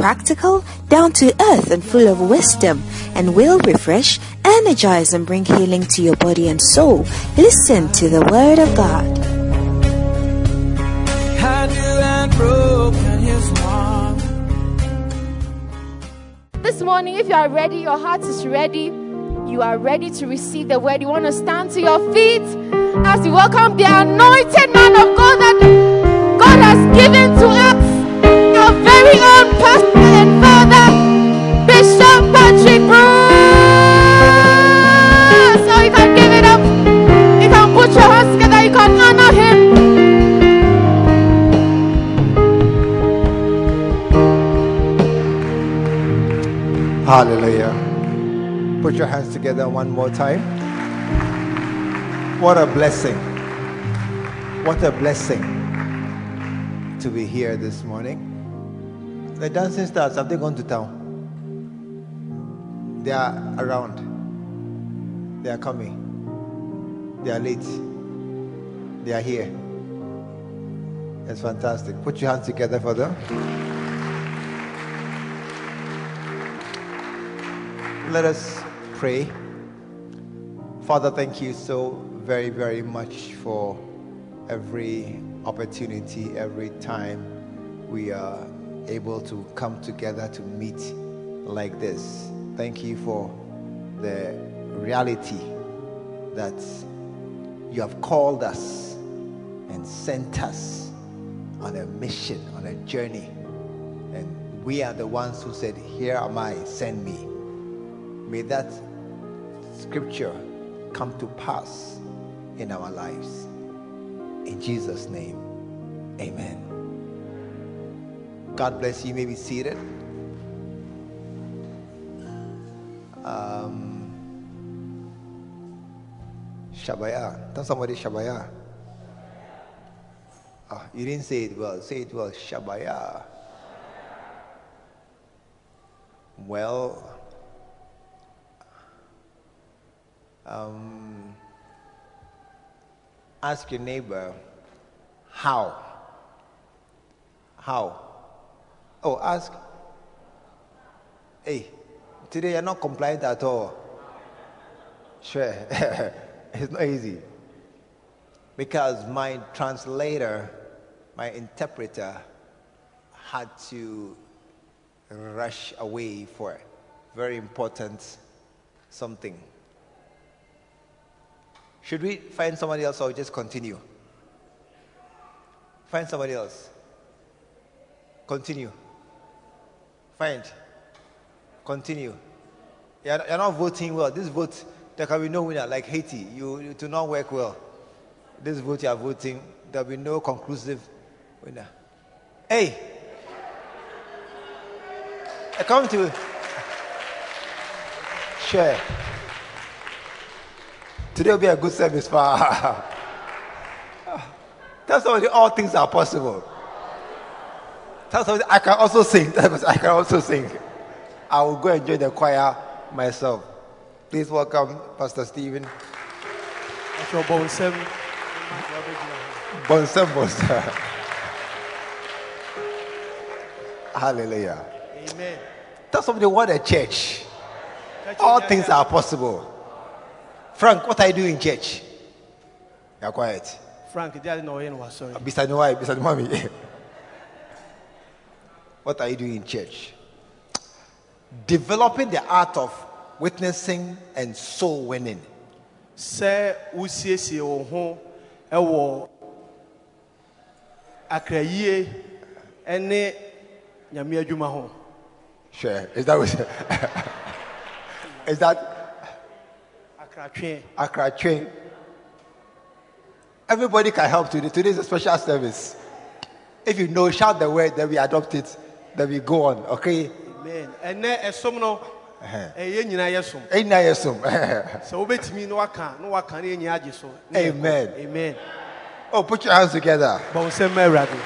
practical, down to earth, and full of wisdom, and will refresh, energize, and bring healing to your body and soul. Listen to the Word of God. Had you and broken his heart. This morning, if you are ready, your heart is ready, you are ready to receive the word, you want to stand to your feet as you welcome the anointed man of God that Hallelujah. Put your hands together one more time. What a blessing. What a blessing to be here this morning. The dancing stars, have they gone to town? They are around. They are coming. They are late. They are here. It's fantastic. Put your hands together for them. Let us pray. Father, thank you so very, very much for every opportunity, every time we are able to come together to meet like this. Thank you for the reality that you have called us and sent us on a mission, on a journey. And we are the ones who said, Here am I, send me. May that scripture come to pass in our lives. In Jesus' name, amen. God bless you. You may be seated. Um, Shabaya. Tell somebody Shabaya. Ah, you didn't say it well. Say it well. Shabaya. Well, um, ask your neighbor, how? How? Oh, ask, hey, today you're not compliant at all. Sure, it's not easy. Because my translator, my interpreter, had to rush away for very important something. Should we find somebody else or just continue? Find somebody else. Continue. Find. Continue. You're, you're not voting well. This vote, there can be no winner, like Haiti. You, you do not work well. This vote you are voting, there will be no conclusive winner. Hey! I come to share. Today will be a good service for Tell somebody all things are possible. Tell somebody I can also sing. I can also sing. I will go and join the choir myself. Please welcome Pastor Stephen. Bonsem. Bonsem. Hallelujah. Amen. Tell somebody what a church. All things are possible. Frank, what are you doing in church? You're quiet. Frank, they no yen was sorry. Beside the wife, beside the mommy. what are you doing in church? Developing the art of witnessing and soul winning. Sɛ wosiesie wo ho ɛwɔ akrayie ɛne nyame adwuma ho. Sure. Is that what is that Akratwe. Train? Everybody can help today. Today is a special service. If you know, shout the word, then we adopt it, then we go on. Okay? Amen ɛnɛ ɛsom no ɛyɛ nyinaa yɛ som Ain't that awesome? sɛ wobɛtumi na waka na waka na yɛnyina agye so. Amen. amen oh, put your hands together. bɔ wo nsɛm ma awurade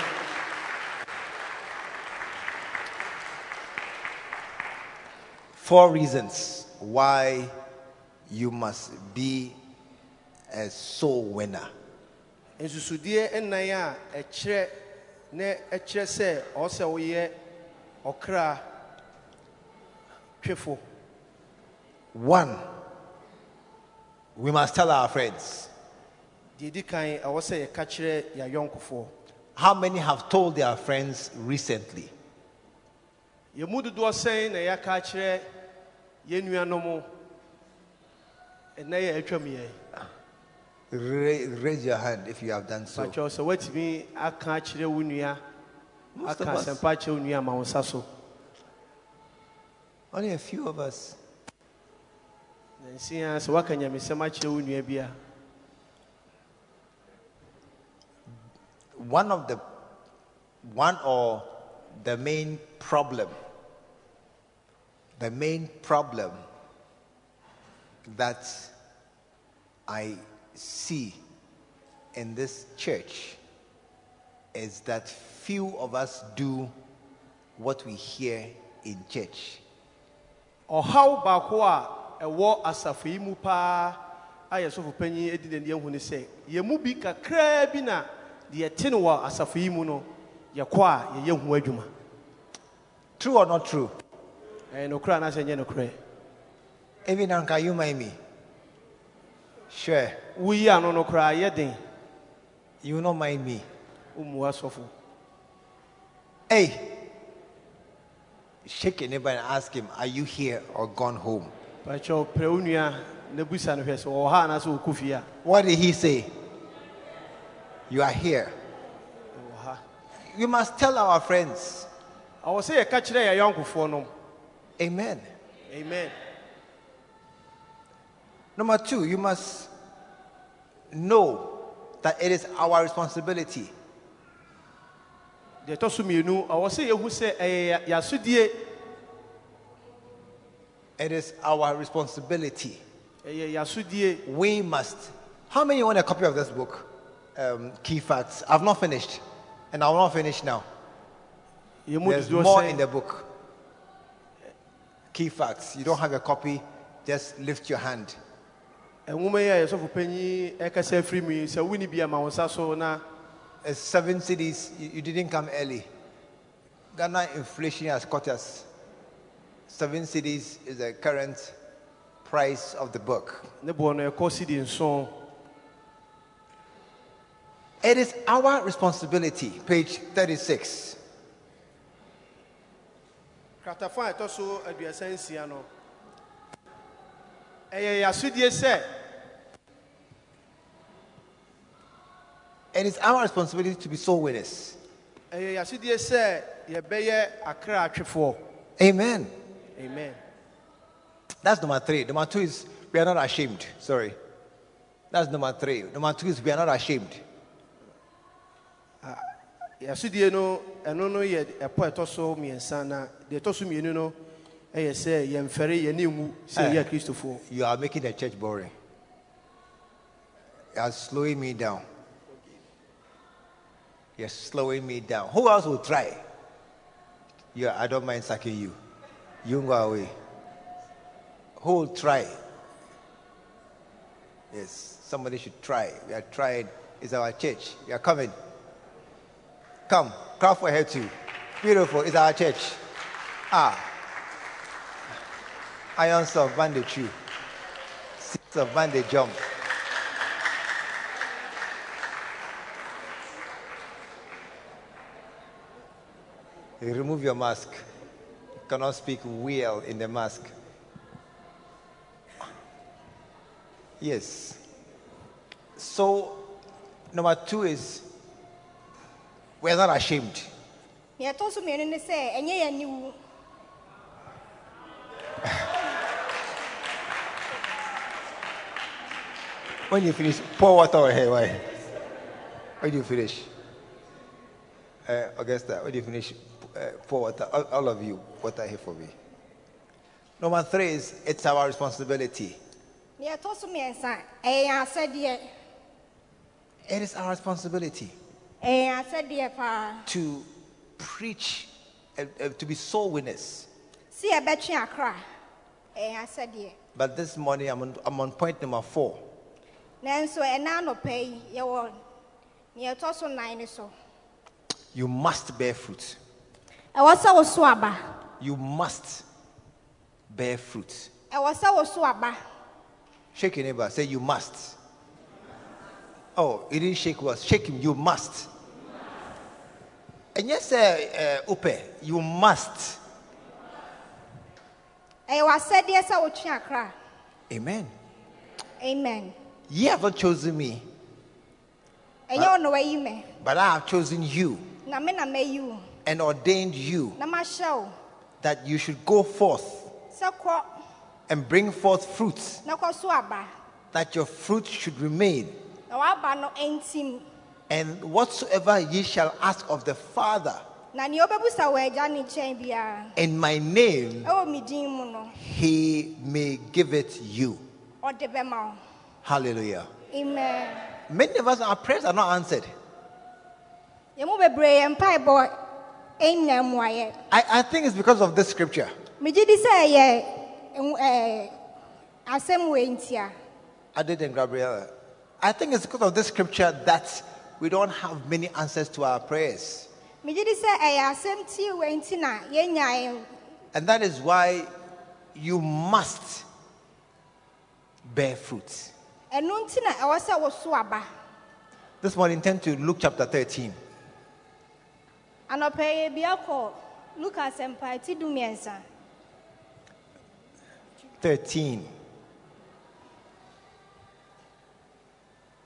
Four reasons why you must be a soul winner. nsusudeɛ nnan a ɛkyerɛ na ɛkyerɛ sɛ ɔwɔ sɛ woyɛ ɔkra twefo One, we must tell our friends. deɛ di kan ɛwɔ sɛ yɛka kyerɛ yɛayɔnkofoɔ How many have told their friends recently? yɛn mu dodoɔ sɛn na yɛaka kyerɛ yɛn nuanom ɛnɛ yɛ atwam yɛn Raise your hand if you have done so. pakyɛw sɛ woatumi aka akyerɛ wo nua Most of us. Only a few of us. nansia sɛ woaka nyamesɛm akyerɛ wo nua bi a One of the, one or the main problem, the main problem that I see in this church is that few of us do what we hear in church. Ɔhaw baako a ɛwɔ asafo yi mu paa a yɛsɔfo panyin adi n'ani ahu ne sɛ yɛn mu bi kakraa bi na deɛ ɛte no wɔ asafo yi mu no yɛkɔ a yɛyɛ ho adwuma True or not true? ɛyɛ nokorɛ anaasɛ nyɛ nokorɛ Even Anka, you mind me? Sure, woyi ano no koraa yɛ den you not mind me. womu asɔfo Hey, shake your neighbor and ask him, Are you here or gone home? pakyɛw prɛ wo nua na busa no hwɛ sɛ ɔwɔ ha anaasɛ ɔkɔ fie a What did he say? You are here. We must tell our friends. I will ɔwɔ sɛ yɛka kyerɛ yɛ yɔnkofoɔ nom Amen. amen Number two, you must know that it is our responsibility deɛ ɛtɔ so mmienu ɔwɔ sɛ yɛhu sɛ ɛyɛ yɛasodie It is our responsibility. ɛyɛ yɛasodie We must. How many want a copy of this book? Um, Key Facts. I've not finished. And I will not finish now. There's dodoɔ more sɛ in the book. Key Facts. You don't have a copy, just lift your hand. nwoma yi a yɛsɔfo panyin ɛkasa afiri mu yi sɛ woni bi ama wo nsa so na It's seven cedis. You, you didn't come early. Ghana inflation has caught us. Seven cedis is the current price of the book. ne boɔ no ɛkɔ sidi It is our responsibility. Page 36. kratafo a ɛtɔ so aduasa nsia no ɛyɛ yɛasodie sɛ It is our responsibility to be soul winners. ɛyɛ yɛasodie sɛ yɛbɛyɛ akra atwefoɔ Amen. amen That's number three. Number two is we are not ashamed. Sorry. That's number three. Number two is we are not ashamed. yɛasodie no ɛno no yɛ ɛpɔ ɛtɔ so mmiɛnsa na deɛ ɛtɔ so mmienu no ɛyɛ sɛ yɛmfɛre yɛne sɛ Eh. yɛyɛ kristofoɔ You are making the church boring. You are slowing me down. You're slowing me down. Who else will try? Yeah, I don't mind sucking you. You go away. Who will try? Yes, somebody should try. We are trying. It's our church. We are coming. Come, clap for her too. Beautiful. It's our church. Ah. Irons of Van de True. Six of Van de Jump. Remove your mask. You cannot speak well in the mask. Yes. So, number two is we're not ashamed. nea ɛtɔ so mmienu ne sɛ ɛnyɛ yɛn niwu When you finish, pour water on her. Why? When you finish, uh, Augusta, when you finish, uh, water. All, all of you, what I here for me. Number three is it's our responsibility. nea ɛtɔ so mmiɛnsa ɛyɛ yɛn asɛdeɛ It is our responsibility ɛyɛ yɛn asɛdeɛ paa to preach, uh, uh, to be soul winners. si yɛbɛtwe akra ɛyɛ yɛn asɛdeɛ But this morning I'm on, I'm on point number four. nanso ɛna anɔpɛ yi yɛwɔ nea ɛtɔ so nan ne so You must bear fruit. ɛwɔ sɛ woso aba You must bear fruit. ɛwɔ sɛ woso aba Shake your neighbor. Say you must. Oh, he didn't shake us. Shake him. You must. And yes, uh, uh, Upe, you must. ɛyɛ w'asɛdeɛ sɛ wotwe akra Amen. amen You have not chosen me, ɛnyɛ wo na wayi me but I have chosen you na me na mayi wo and ordained you that you should go forth and bring forth fruits, na kɔso aba that your fruit should remain. na w'aba no ɛntim And whatsoever ye shall ask of the Father na nea wobɛbusa wɔ agya ne nkyɛn biara in my name, ɛwɔ me din mu no. he may give it you. ɔde bɛma wo Hallelujah. amen. Many of us, our prayers are not answered. I, I think it's because of this scripture. megye di sɛ ɛyɛ ɛn- ɛɛ, asɛm wɔ ntia I did in Gabriela. I think it's because of this scripture that we don't have many answers to our prayers. megye di sɛ ɛyɛ asɛm tie wɔ nti na yɛnya yɛn And that is why you must bear fruit. ɛno nti na ɛwɔ sɛ woso aba This morning, turn to Luke chapter 13. Anɔpɛ yɛ bia kɔ lukas ti du mmiɛnsa 13.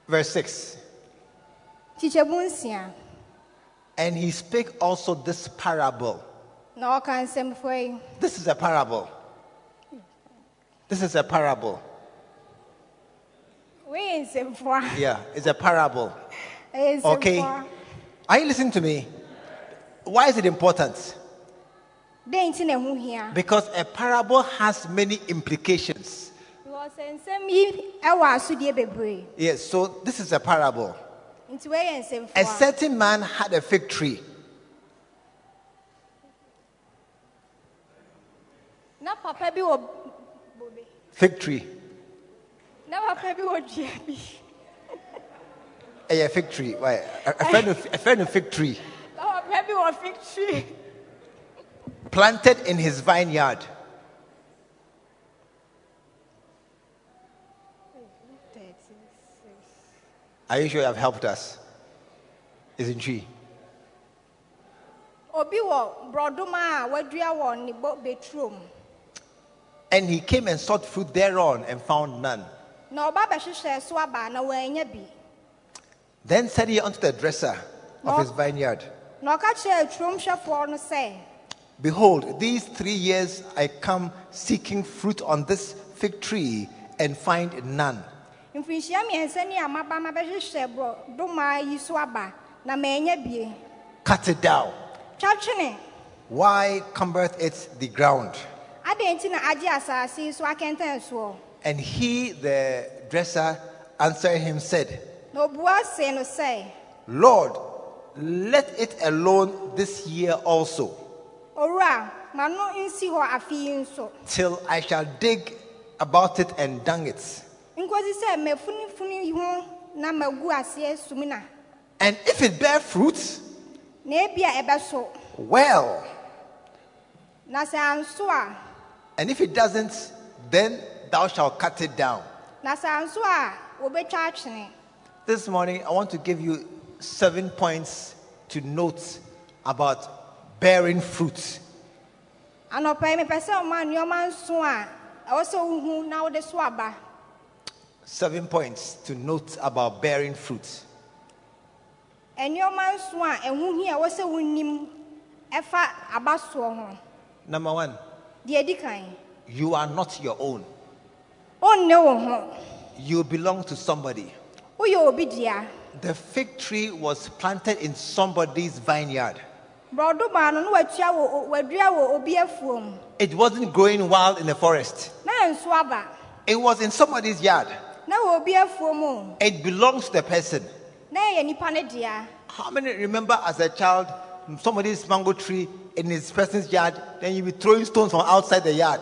Verse 6. kyikyɛmu nsia And he spake also this parable. na ɔka nsɛmfoɔ yi This is a parable. This is a parable. wei Yeah, it's a parable. Okay. Are you listening to me? Why is it important? dɛn nti na ɛho hia Because a parable has many implications. because nsɛm yi ɛwɔ asodie bebree Yes, so this is a parable. nti wei yɛ A certain man had a fig tree, na papa bi wɔ bobe fig tree, na papa bi wɔ dua bi a fig tree. Why? A friend of, a friend of fig tree Oh, bi fig tree planted in his vineyard. Are you sure you have helped us? Isn't she? obi wɔ borɔdoma a wadua wɔ ne bo beturo And he came and sought fruit thereon and found none. na ɔba bɛhyehyɛ so aba na wɔanya bi Then said he unto the dresser of his vineyard, na ɔka kyerɛɛ turomhwɛfoɔ no sɛ Behold, these three years I come seeking fruit on this fig tree and find none. mfirinhyia mmiɛnsa ni a maba mabɛhyehyɛ borɔdoma yi na manya bie Cut it down. Why cumbereth it the ground? adɛn nti na agye asase yi so And he, the dresser, answered him, said, na obua see no sɛ Lord, let it alone this year also, owura ma no nsi hɔ afe yi nso till I shall dig about it and dung it. nkosi sɛ mafunifuni ho na magu aseɛ sumina And if it bear fruit, na ebi a ɛbɛso well. na sɛ anso a And if it doesn't, then thou shalt cut it down. na sɛ anso a wɔbɛtwa atwene This morning, I want to give you seven points to note about bearing fruit. anɔpa yi mepɛ sɛ ɔma nneɔma nso a ɛwɔ sɛ wohu na wode so aba Seven points to note about bearing fruit. nneɔma nso a ɛho hi a ɛwɔ sɛ wonim ɛfa aba soɔ ho Number one, deɛ di kan you are not your own. wo ho You belong to somebody. Woyɛ obi dea The fig tree was planted in somebody's vineyard. borɔdoma no na watua wɔ wadua wɔ obi afuom It wasn't growing wild in the forest. na nso aba It was in somebody's yard. na wɔ obi afuom o It belongs to the person. na ɛyɛ nipa ne dea How many remember as a child somebody's mango tree in his person's yard, then you be throwing stones from outside the yard?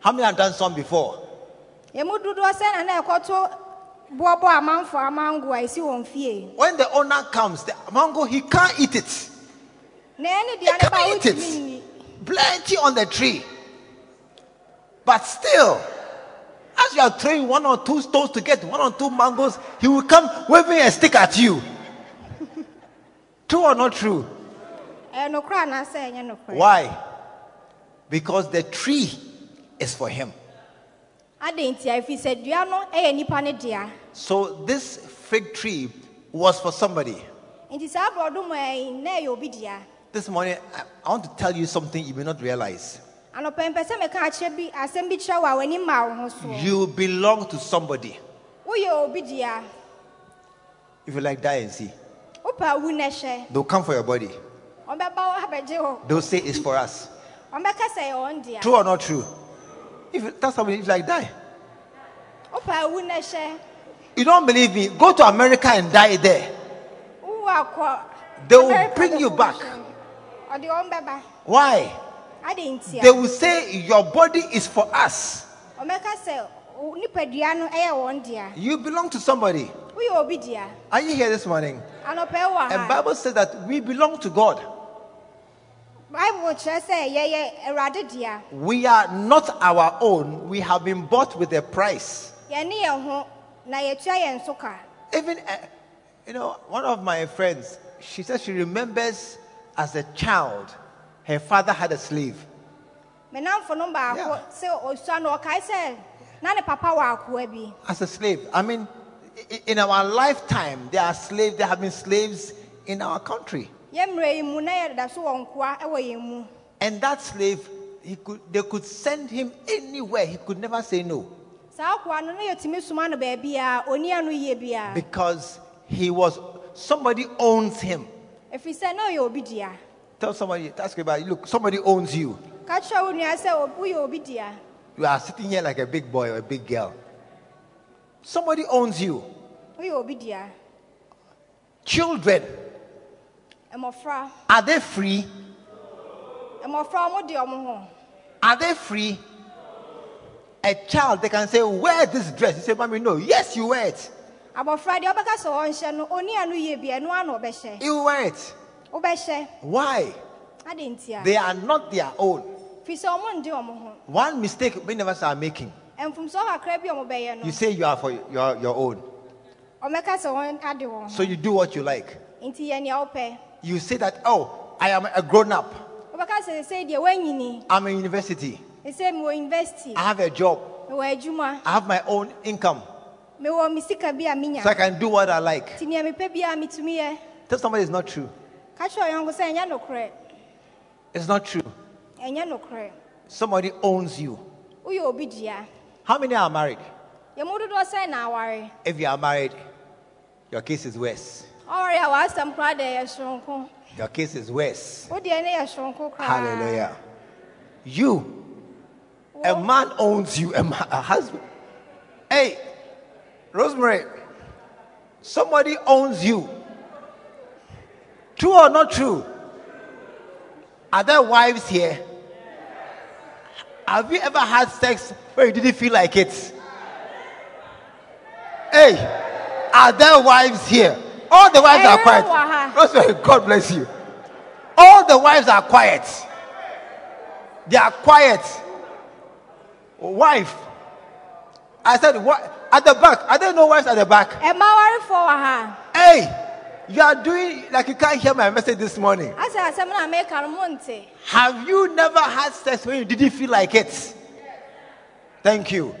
How many have done some before? When the owner comes, the mango he can't eat it. He can't eat it. Plenty on the tree. But still, as you are throwing one or two stones to get one or two mangoes, he will come waving a stick at you. True or not true? ɛyɛ nokorɛ anaasɛ ɛnyɛ nokorɛ Why? Because the tree is for him. Adɛn nti a ɛfiri sɛ dua no ɛyɛ nipa ne dea So this fig tree was for somebody. nti saa borɔdoma yi na ɛyɛ obi dea This morning, I- I want to tell you something you may not realize. anɔpɛ mpɛ sɛ meka akyerɛ bi asɛm bi kyerɛ wo a w'ani ma wo ho soɔ You belong to somebody. woyɛ obi dea If you like, die and see. They'll come for your body. They'll say it's for us. ɔbɛka sɛ ɛyɛ wɔn dea True or not true? If that's if you like, die. Wopɛ awu no hyɛ You don't believe me? Go to America and die there. They will bring you back. hyɛ. ɔde wɔn bɛba Why? They will say your body is for us. ɔbɛka sɛ wo- oh, nipadua no eh, ɛyɛ wɔn dea You belong to somebody. woyɛ obi dea Are you here this morning? And Bible says that we belong to God. bible kyerɛ sɛ yɛyɛ awurade dea We are not our own. We have been bought with a price. Yɛne yɛn ho na yɛtua yɛn so ka Even, uh, you know, one of my friends, she says she remembers as a child, her father had a slave. me namfo no baako Yeah. sɛ osua no ɔkae sɛ na ne papa wɔ akoa As a slave. I mean, in our lifetime, there are slaves, there have been slaves in our country. yɛ mmerɛ yi mu na yɛdeda so wɔ nkoa wɔ yɛn mu And that slave, he could, they could send him anywhere. He could never say no saa akoa no na yɛtumi soma no baabi a ɔni ano yie biara because he was, somebody owns him. ɛfiri sɛ na ɔyɛ obi dea Tell somebody, ask about look, somebody owns you. ka kyerɛ wo nua sɛ o- woyɛ obi dea You are sitting here like a big boy or a big girl. Somebody owns you. woyɛ obi dea Children, are they free? mmɔfra ɔmo de ɔmo ho Are they free? A child, they can say, Wear this dress. You say, Mommy, no. Yes, you wear it. abɔfra deɛ ɔbɛka sɛ ɔnhyɛ no ɔni ano yie bia ɛno ano ɔbɛhyɛ You wear it. wobɛhyɛ Why? ade nti a They are not their own. firi sɛ ɔmo nde ɔmo ho One mistake many of us are making. mfomsoɔ kakra bi ɔmo bɛyɛ no You say you are for your, your own. ɔmɛka sɛ wɔn ade wɔn So you do what you like. nti yɛ nea wopɛ You say that, oh, I am a grown up. wobɛka sɛ sɛ deɛ woanyini I'm in university. Ɛsɛ mewɔ university I have a job. I have my own income. mewɔ me sika bi a menya So I can do what I like. nti nea mepɛ bi a metumi yɛ Tell somebody it's not true. ka kyerɛ ɔyɔnko sɛ ɛnyɛ nokorɛ It's not true. Somebody owns you. woyɛ obi dua How many are married? yɛ mu dodoɔ sɛ na aware If you are married, your case is worse. ɔware a w'asɛm koraa deɛ yɛ soronko Your case is worse. wo deɛ ne yɛ soronko koraa Hallelujah. You, a man owns you, a, ma- a husband. Hey, Rosemary, somebody owns you. True or not true? Are there wives here? Have you ever had sex where you didn't feel like it? Hey, are there wives here? All the wives are quiet. Rosemary, God bless you. All the wives are quiet. They are quiet. Wife. I said, what? At the back. Are there no wives at the back? ɛma warefoɔ wɔ ha Hey, you are doing like you can't hear my message this morning. asɛ asɛm no a meka no monte Have you never had sex when you didn't feel like it? Thank you.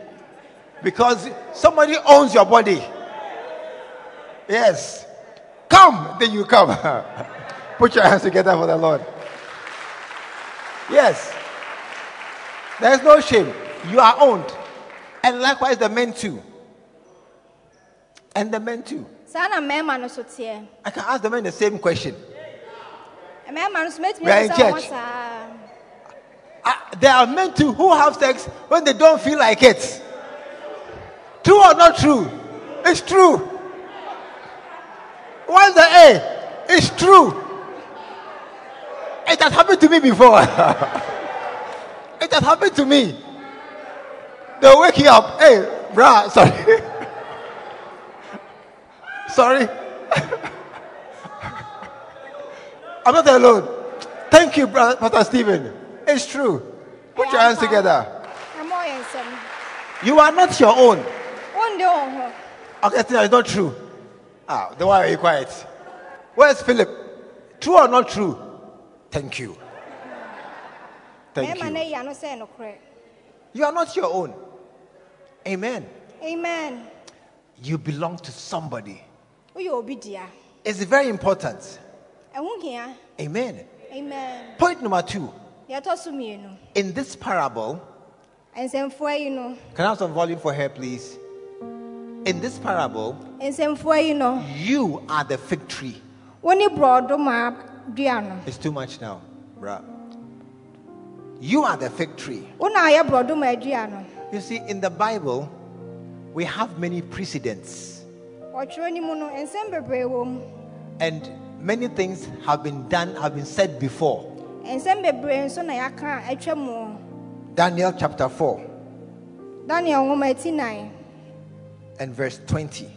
Because somebody owns your body. Yes. Come, then you come. Put your hands together for the Lord. Yes. There's no shame. You are owned. And likewise, the men too. And the men too. saa na mmarima no so I can ask the men the same question. mmarima no so mɛtumi We are in church. Ah, there are men too who have sex when they don't feel like it. True or not true? It's true. What's the A? It's true. It has happened to me before. it has happened to me. They'll wake you up. Hey, bruh, sorry. sorry. I'm not alone. Thank you, brother, Pastor Stephen. It's true. Put your hands together. ɛma ɔyɛ nsɛm You are not your own. ho Okay, it's not true. Ah, then why are you quiet? Where's Philip? True or not true? Thank you. Thank you. yi ano sɛ nokorɛ You are not your own. Amen. amen You belong to somebody. It's very important. Amen. amen Point number two. In this parable, nsɛmfoɔ yi no can I have some volume for her, please? In this parable, nsɛmfoɔ yi no you are the fig tree. wo ne borɔdoma dua no It's too much now, bruh. You are the fig tree. Wo na ayɛ borɔdoma dua no You see, in the Bible, we have many precedents, ɔtwerɛ no mu no nsɛm bebree wɔ mu and many things have been done, have been said before. nsɛm bebree nso na yɛaka atwa mu Daniel chapter 4 daniel nwoma ti nan and verse 20.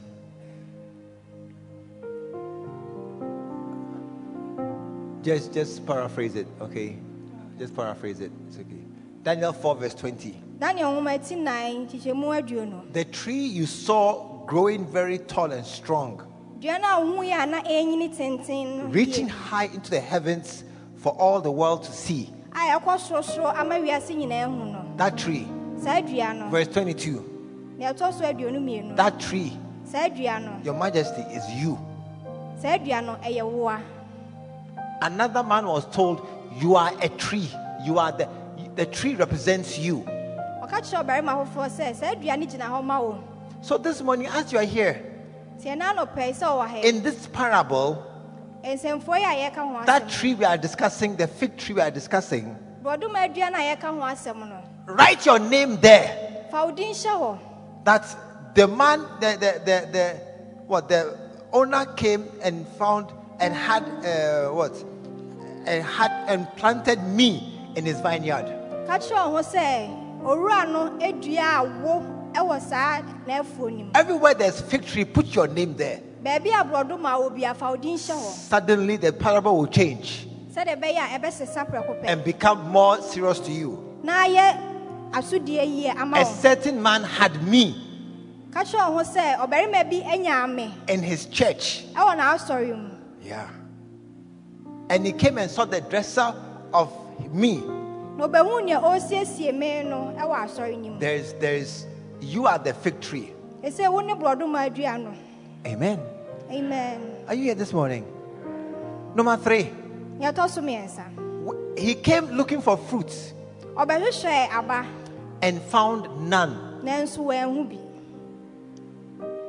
Just, just paraphrase it, okay? Just paraphrase it. It's okay. Daniel 4, verse 20. Daniel nwoma ti nan kyekyɛmu aduonu The tree you saw growing very tall and strong, dua no a wohu yɛ a na ɛnyini tenten no reaching high into the heavens for all the world to see. a ɛkɔ sorosoro ama wiase nyinaa hu no That tree, verse 22. na ɛtɔ so aduonu mmienu That tree, your majesty, is you. saa dua no ɛyɛ woa Another man was told, You are a tree. You are the, the tree represents you. So this morning, as you are here, tiɛ na anɔpɛ sɛ ɔwɔ ha in this parable, nsɛmfoɔ yi a yɛka ho that tree we are discussing, the fig tree we are discussing, borɔdoma dua no a yɛka ho asɛm no write your name there. fa wo din hɔ That the man, the, the, the, the what, the owner came and found and had, uh, what, and had and planted me in his vineyard. Ka kyerɛ wo ho sɛ owura no adua a wo ɛwɔ saa n'afuo no mu Everywhere there's fig tree, put your name there. baabi a borɔdoma wɔ bia fa wo din hyɛ hɔ Suddenly the parable will change sɛdeɛ ɛbɛyɛ a ɛbɛsesa prɛko pɛ and become more serious to you. na ayɛ asodie yie ama A certain man had me ka kyerɛ wo ho sɛ ɔbarima bi anyaa me in his church. ɛwɔ n'asɔre mu Yeah. And he came and saw the dresser of me. Na ɔbɛhu nea ɔresiesie me no ɛwɔ asɔre no mu There's, there's, you are the fig tree. ɛsɛ wo ne borɔdoma adua no Amen. amen Are you here this morning? Number three, nea ɛtɔ so mmiɛnsa w- he came looking for fruits and found none. nanso wanhu bi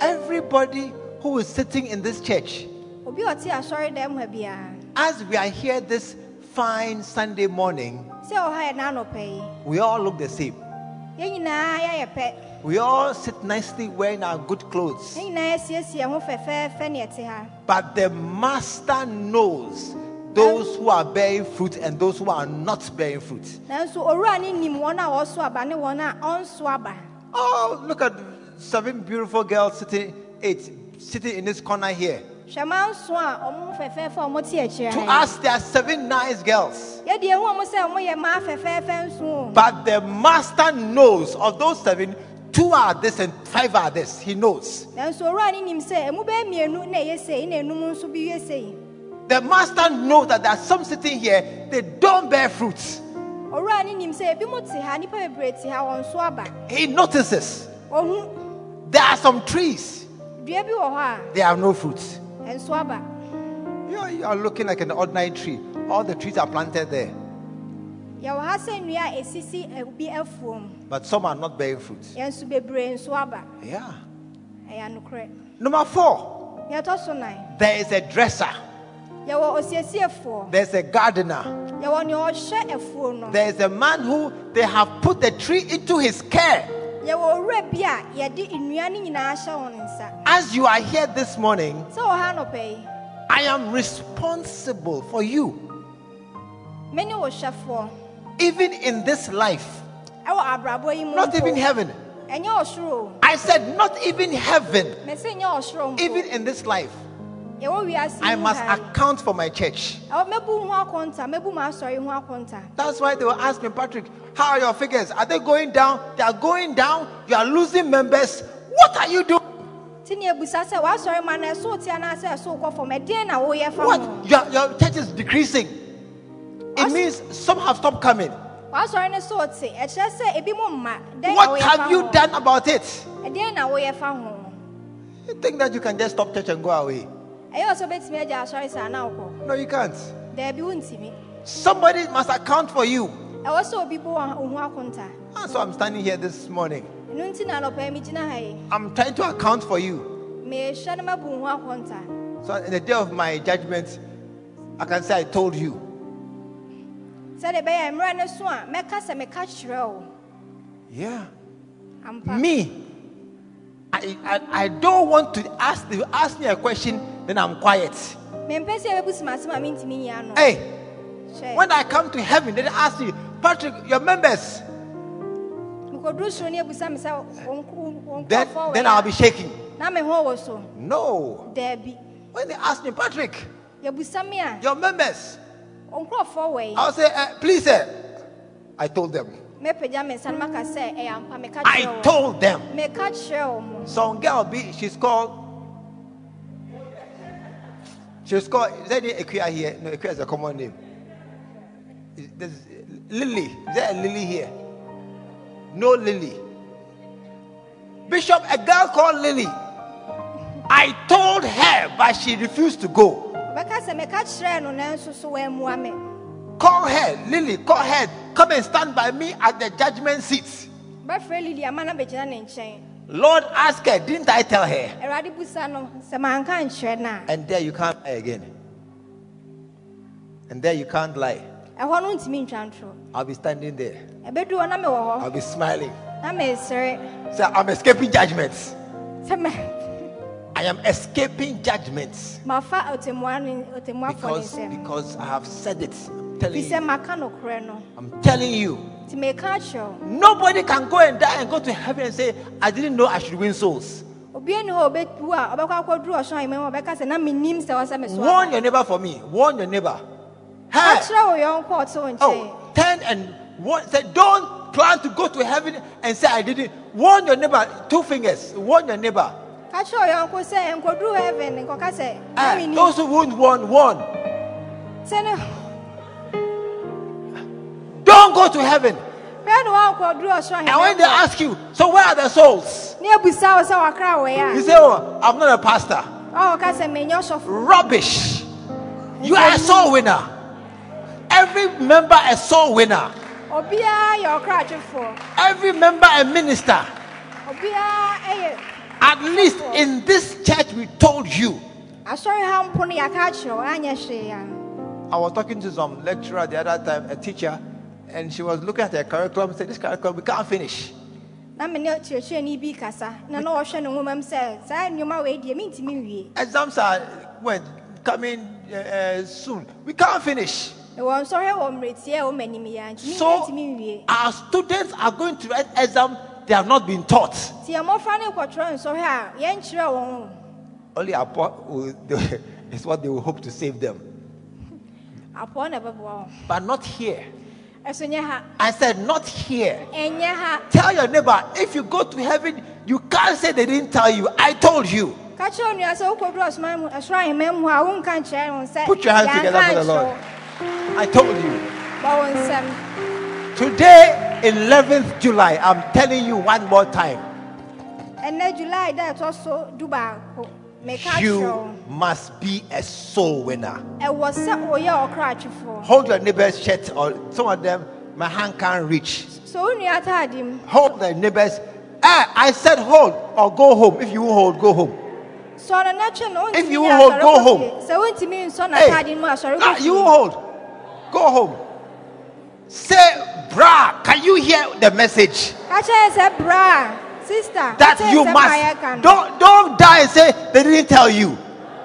Everybody who is sitting in this church, obi a ɔte asɔre dɛm ha biara as we are here this fine Sunday morning, sɛ ɔha yɛ n'anɔpɛ yi we all look the same. yɛn nyinaa yɛayɛ pɛ We all sit nicely wearing our good clothes. yɛn nyinaa yɛasiesie ho fɛfɛɛfɛ ne ɛte ha But the master knows those who are bearing fruit and those who are not bearing fruit. nanso owura ne nim wɔn a wɔso aba ne wɔn a ɔnso aba Oh, look at seven beautiful girls sitting, eight, sitting in this corner here. Hwɛma nso a ɔmo ho fɛfɛɛfɛ a ɔmo te akyire To us, there are seven nice girls. yi. yɛde ehu ɔmo sɛ ɔmo yɛ mmaa fɛfɛɛfɛ nso o. But the master knows of those seven, two are this and five are this. He knows. nanso owura ne nim emu bɛyɛ mmienu na ɛyɛ sei na enum nso bi yɛ sei The master knows that there are some sitting here, they don't bear fruit. owura ne nim sɛ ebi mo te ha nipa bebree te ha wɔn so aba He notices there are some trees, dua bi wɔ hɔ they have no fruit. A ɛnso aba You are, you are looking like an ordinary tree. All the trees are planted there, yɛwɔ ha sɛ nnua a esisi ebi afuom but some are not bearing fruit. yɛnso bebree nso aba Yeah. Number four, yɛtɔ so nan there is a dresser. there's a gardener, yɛwɔ nea ɔhwɛ afuo no there's a man who they have put the tree into his care. Yɛwɔ owura bi a yɛde nnua no nyinaa hyɛ wɔn nsa. As you are here this morning, I am responsible for you, me ne wo hwɛfoɔ even in this life, ɛwɔ abrabɔ yi mu not even heaven. ɛnyɛ ɔsoro. O I said, not even heaven, mɛsɛ nyɛ ɔsoro mpo. Even in this life. I must account for my church. Ɛwɔ- mɛbu ho akɔnta mɛbu ma asɔre ho akɔnta That's why they will ask me, Patrick, how are your figures? Are they going down? They are going down. You are losing members. What are you doing? nti ne abusa sɛ w'asɔre ma no ɛso tia no asɛ ɛso kɔ fam ɛdeɛn na woyɛ fa ho What? Your, your church is decreasing. It means some have stopped coming. w'asɔre no so te ɛkyerɛ sɛ ebi mu mma dɛn What have you done about it? ɛdeɛn na woyɛ fa ho You think that you can just stop church and go away? Ɛyɛ ɔsɛ wobɛtumi agya asɔre saa na wokɔ No, you can't. daabi wontimi Somebody must account for you. ɛwɔ sɛ obi bu wo ho akɔnta And so I'm standing here this morning. ɛno nti na anɔpa megyina ha yi I'm trying to account for you. mehwɛ no mabu wo ho akɔnta So in the day of my judgment, I can say I told you. sɛdeɛ ɛbɛyɛ mmerɛ no so a mɛka sɛ meka kyerɛ wo Yeah. ampa Me, I, I, I don't want to ask you ask me a question, then I'm quiet. mempɛ sɛ yɛbɛbu simasɛm a mentimi nyia no Hey, when I come to heaven, they ask you, Patrick, your members. mekɔduru soro ne abusa me sɛ wo nk- wo- wo Then, then I'll be shaking. na me ho wɔ so No. When they ask me, Patrick, yɛbusa me a your members, wo nkurɔfoɔ wɔ yi I'll say, uh, please, sir. I told them. mɛpagya me nsa no maka sɛ ɛyɛ ampa meka I told them. meka kyerɛ wo mo Some girl be she's called. She's called. Is there any Equia here? No, Equia is a common name. Is- There's Lily. Is there a Lily here? No Lily. Bishop, a girl called Lily. I told her, but she refused to go. bɛka sɛ meka kyerɛ no nanso so wammua me Call her, Lily. Call her. Come and stand by me at the judgment seat. Bɛfrɛ lili ama na bɛgyina ne nkyɛn Lord, ask her. Didn't I tell her? awurade busa no sɛ manka nkyerɛ no a And there you can't lie again. And there you can't lie. ɛhɔ no ntumi ntwa ntorɔ I'll be standing there. ɛbɛdu hɔ na I'll be smiling. Say, I'm escaping judgments. I am escaping judgments mafa otemmua ne otemmuafoɔ ne because because I have said it. I'm telling you. maka nokorɛ no I'm telling you. Nti meka kyerɛ wo Nobody can go and die and go to heaven and say, I didn't know I should win souls. obiara ni hɔ a ɔbɛwu a ɔbɛkɔ akɔduru ɔsoro ahemman mu a ɔbɛka sɛ na menim sɛ wɔ sɛ me so Warn your neighbor for me. Warn your neighbor. Hey, kyerɛ wo yɔnko a ɔte wo nkyɛn oh, turn and warn. Say, don't plan to go to heaven and say I didn't. Warn your neighbor. Two fingers. Warn your neighbor. ka kyerɛ wo yɔnko sɛ nkɔduru heaven nkɔka sɛ na eh, Hey, menim those who won't warn, warn. Sɛ ne Don't go to heaven. bɛɛ ne woankɔduru And when they ask you, so where are the souls? ne abusa wo sɛ wakra wɔ You say, oh, I'm not a pastor. a ɔka sɛ menyɛ ɔsɔfo Rubbish. You are a soul winner. Every member a soul winner. obiara yɛ ɔkratwefoɔ Every member a minister. At least in this church, we told you. asɔre ha mpo no yɛaka akyerɛ wo anyɛ hwee a I was talking to some lecturer the other time, a teacher, and she was looking at her curriculum and said, This curriculum, we can't finish. na mene kyerɛkyerɛni bi kasa na na ɔhwɛ ne nwoma m sɛ saa nneɔma wei deɛ mentumi nwie Exams are when coming uh, soon. We can't finish. ɛwɔ nsɔhwɛ wɔ mmerɛtiɛ a wɔma anim yɛ ntumi So ntumi nwie our students are going to write exam they have not been taught. nti yɛ mmɔfra no kɔtwerɛ nsɔhwɛ a yɛnkyerɛ wɔn Only Apo will, is what they will hope to save them. apɔɔ na ɛbɛboa wɔn But not here. Ɛso nyɛ ha I said, not here. Tell your neighbor, if you go to heaven, you can't say they didn't tell you. I told you. ka kyerɛ onua sɛ wokɔduru ɔsoma mu ɛsoro ahemman mu a wonka nkyerɛ wɔn sɛ Put your hands together for the Lord. I told you. bɔ wo nsɛm Today, 11th July, I'm telling you one more time. Ɛnɛ july da ɛtɔ so du baako meka kyerɛ You must be a soul winner. ɛwɔ sɛ woyɛ ɔkratwefoɔ Hold your neighbor's shirt, or some of them, my hand can't reach. so wo nua ataade mu Hold the neighbor's. Eh, I said hold or go home. If you hold, go home. sɔ no na twe no If you hold, go home. fie. sɛ wontumi nsɔ Hey, n'ataade no mu asɔre ah, you hold. Go home. Say, brah, can you hear the message? ka kyerɛ sɛ bra sister That you must mayɛ ka no. don't don't die and say they didn't tell you.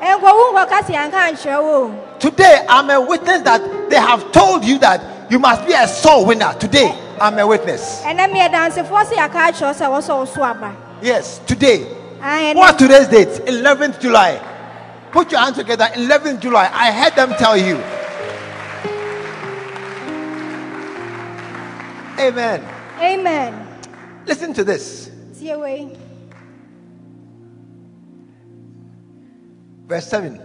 nkɔwu nkɔka se yɛnka nkyerɛ wo o. Today I'm a witness that they have told you that you must be a soul winner. Today I'm a witness. ɛnɛ meyɛ dansefoɔ sɛ yɛaka akyerɛ sɛ wɔsɛ wo so aba Yes, today. Ah, What's today's date? 11th July. Put your hands together. 11th July. I heard them tell you. Amen. amen Listen to this. Wei Verse 7.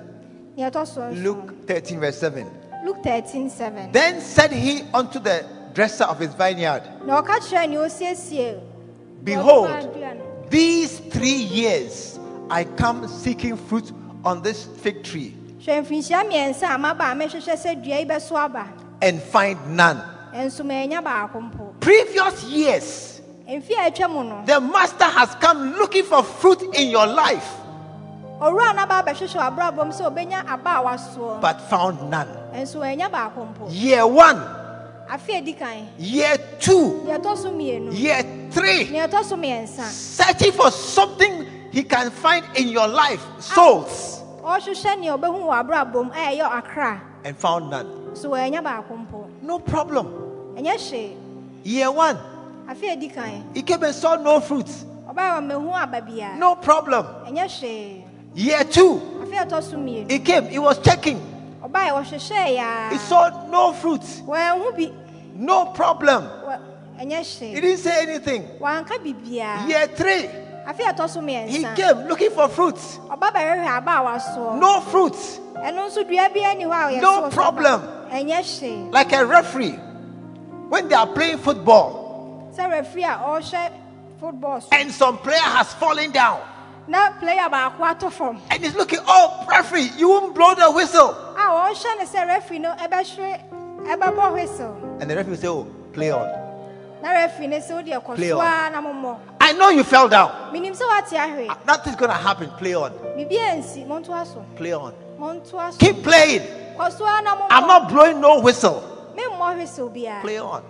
deɛ ɛtɔ so. Luke 13, verse 7. luke 13 7 Then said he unto the dresser of his vineyard, na ɔka kyerɛ nea osiesie Behold, ɔdoma adua no. these three years I come seeking fruit on this fig tree hwɛ mfirinhyia mmiɛnsa a maba a mehwehwɛ sɛ dua yi bɛso aba and find none. nso manya baako mpo Previous years, mfe a atwa mu no the master has come looking for fruit in your life, owura no aba abɛhwehwɛ w'abrabɔ mu sɛ obɛnya aba a wasoɔ but found none. nso wanya baako mpo. Year one, afe a edi kan. year two, deɛ ɛtɔ so mmienu. year three, deɛ ɛtɔ so mmiɛnsa. searching for something he can find in your life, souls, ɔrehwehwɛ nea ɔbɛhu wɔ abrabɔ mu a ɛyɛ akra. and found none. so wanya baako mpo. No problem. Year one, he came and saw no fruit. ɔbaa wɔ mmehu aba biara No problem. Year two, afe a ɛtɔ so mmienu he came, he was checking. He saw no fruit. wɔanhu bi No problem. He didn't say anything. Year three, afe a ɛtɔ so he came looking for fruit. ɔba bɛhwehwɛ aba a No fruit. ɛno nso dua biara ni hɔ a yɛso No problem. aba. ɛnyɛ hwee Like a referee. When they are playing football and some player has fallen down na player baako ato fam and he's looking, oh, referee, you won't blow the whistle. a ɔrehwɛ no sɛ refri no ɛbɛhwere ɛbɛbɔ whistle And the referee will say, oh, play on. na refri no sɛ wodeɛ kɔ Play on. I know you fell down. menim sɛ woate uh, Nothing's going to happen. Play on. biribia nsi so Play on. Keep playing. kɔ so a I'm not blowing no whistle. memmɔ whistle biara Play on.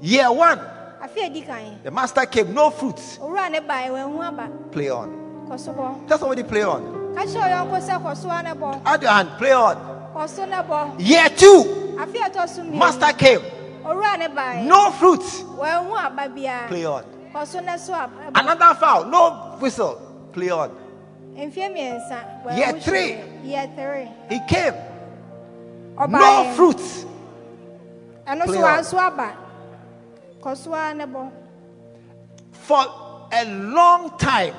Year one, afe a di kan the master came, no fruits. owura ne bae wanhu aba Play on. kɔ so bɔ Tell somebody, play on. ka kyerɛ ɔyɔnko sɛ kɔ so a ne bɔ Add your hand, play on. kɔ so ne bɔ Year two, afe a ɛtɔ so mmienu master came, owura ne bae no fruits. wanhu aba biara Play on. kɔ so ne so aba Another foul, no whistle. Play on. mfie mmiɛnsa wanhu Year three. year three He came, no fruits. Play on. For a long time,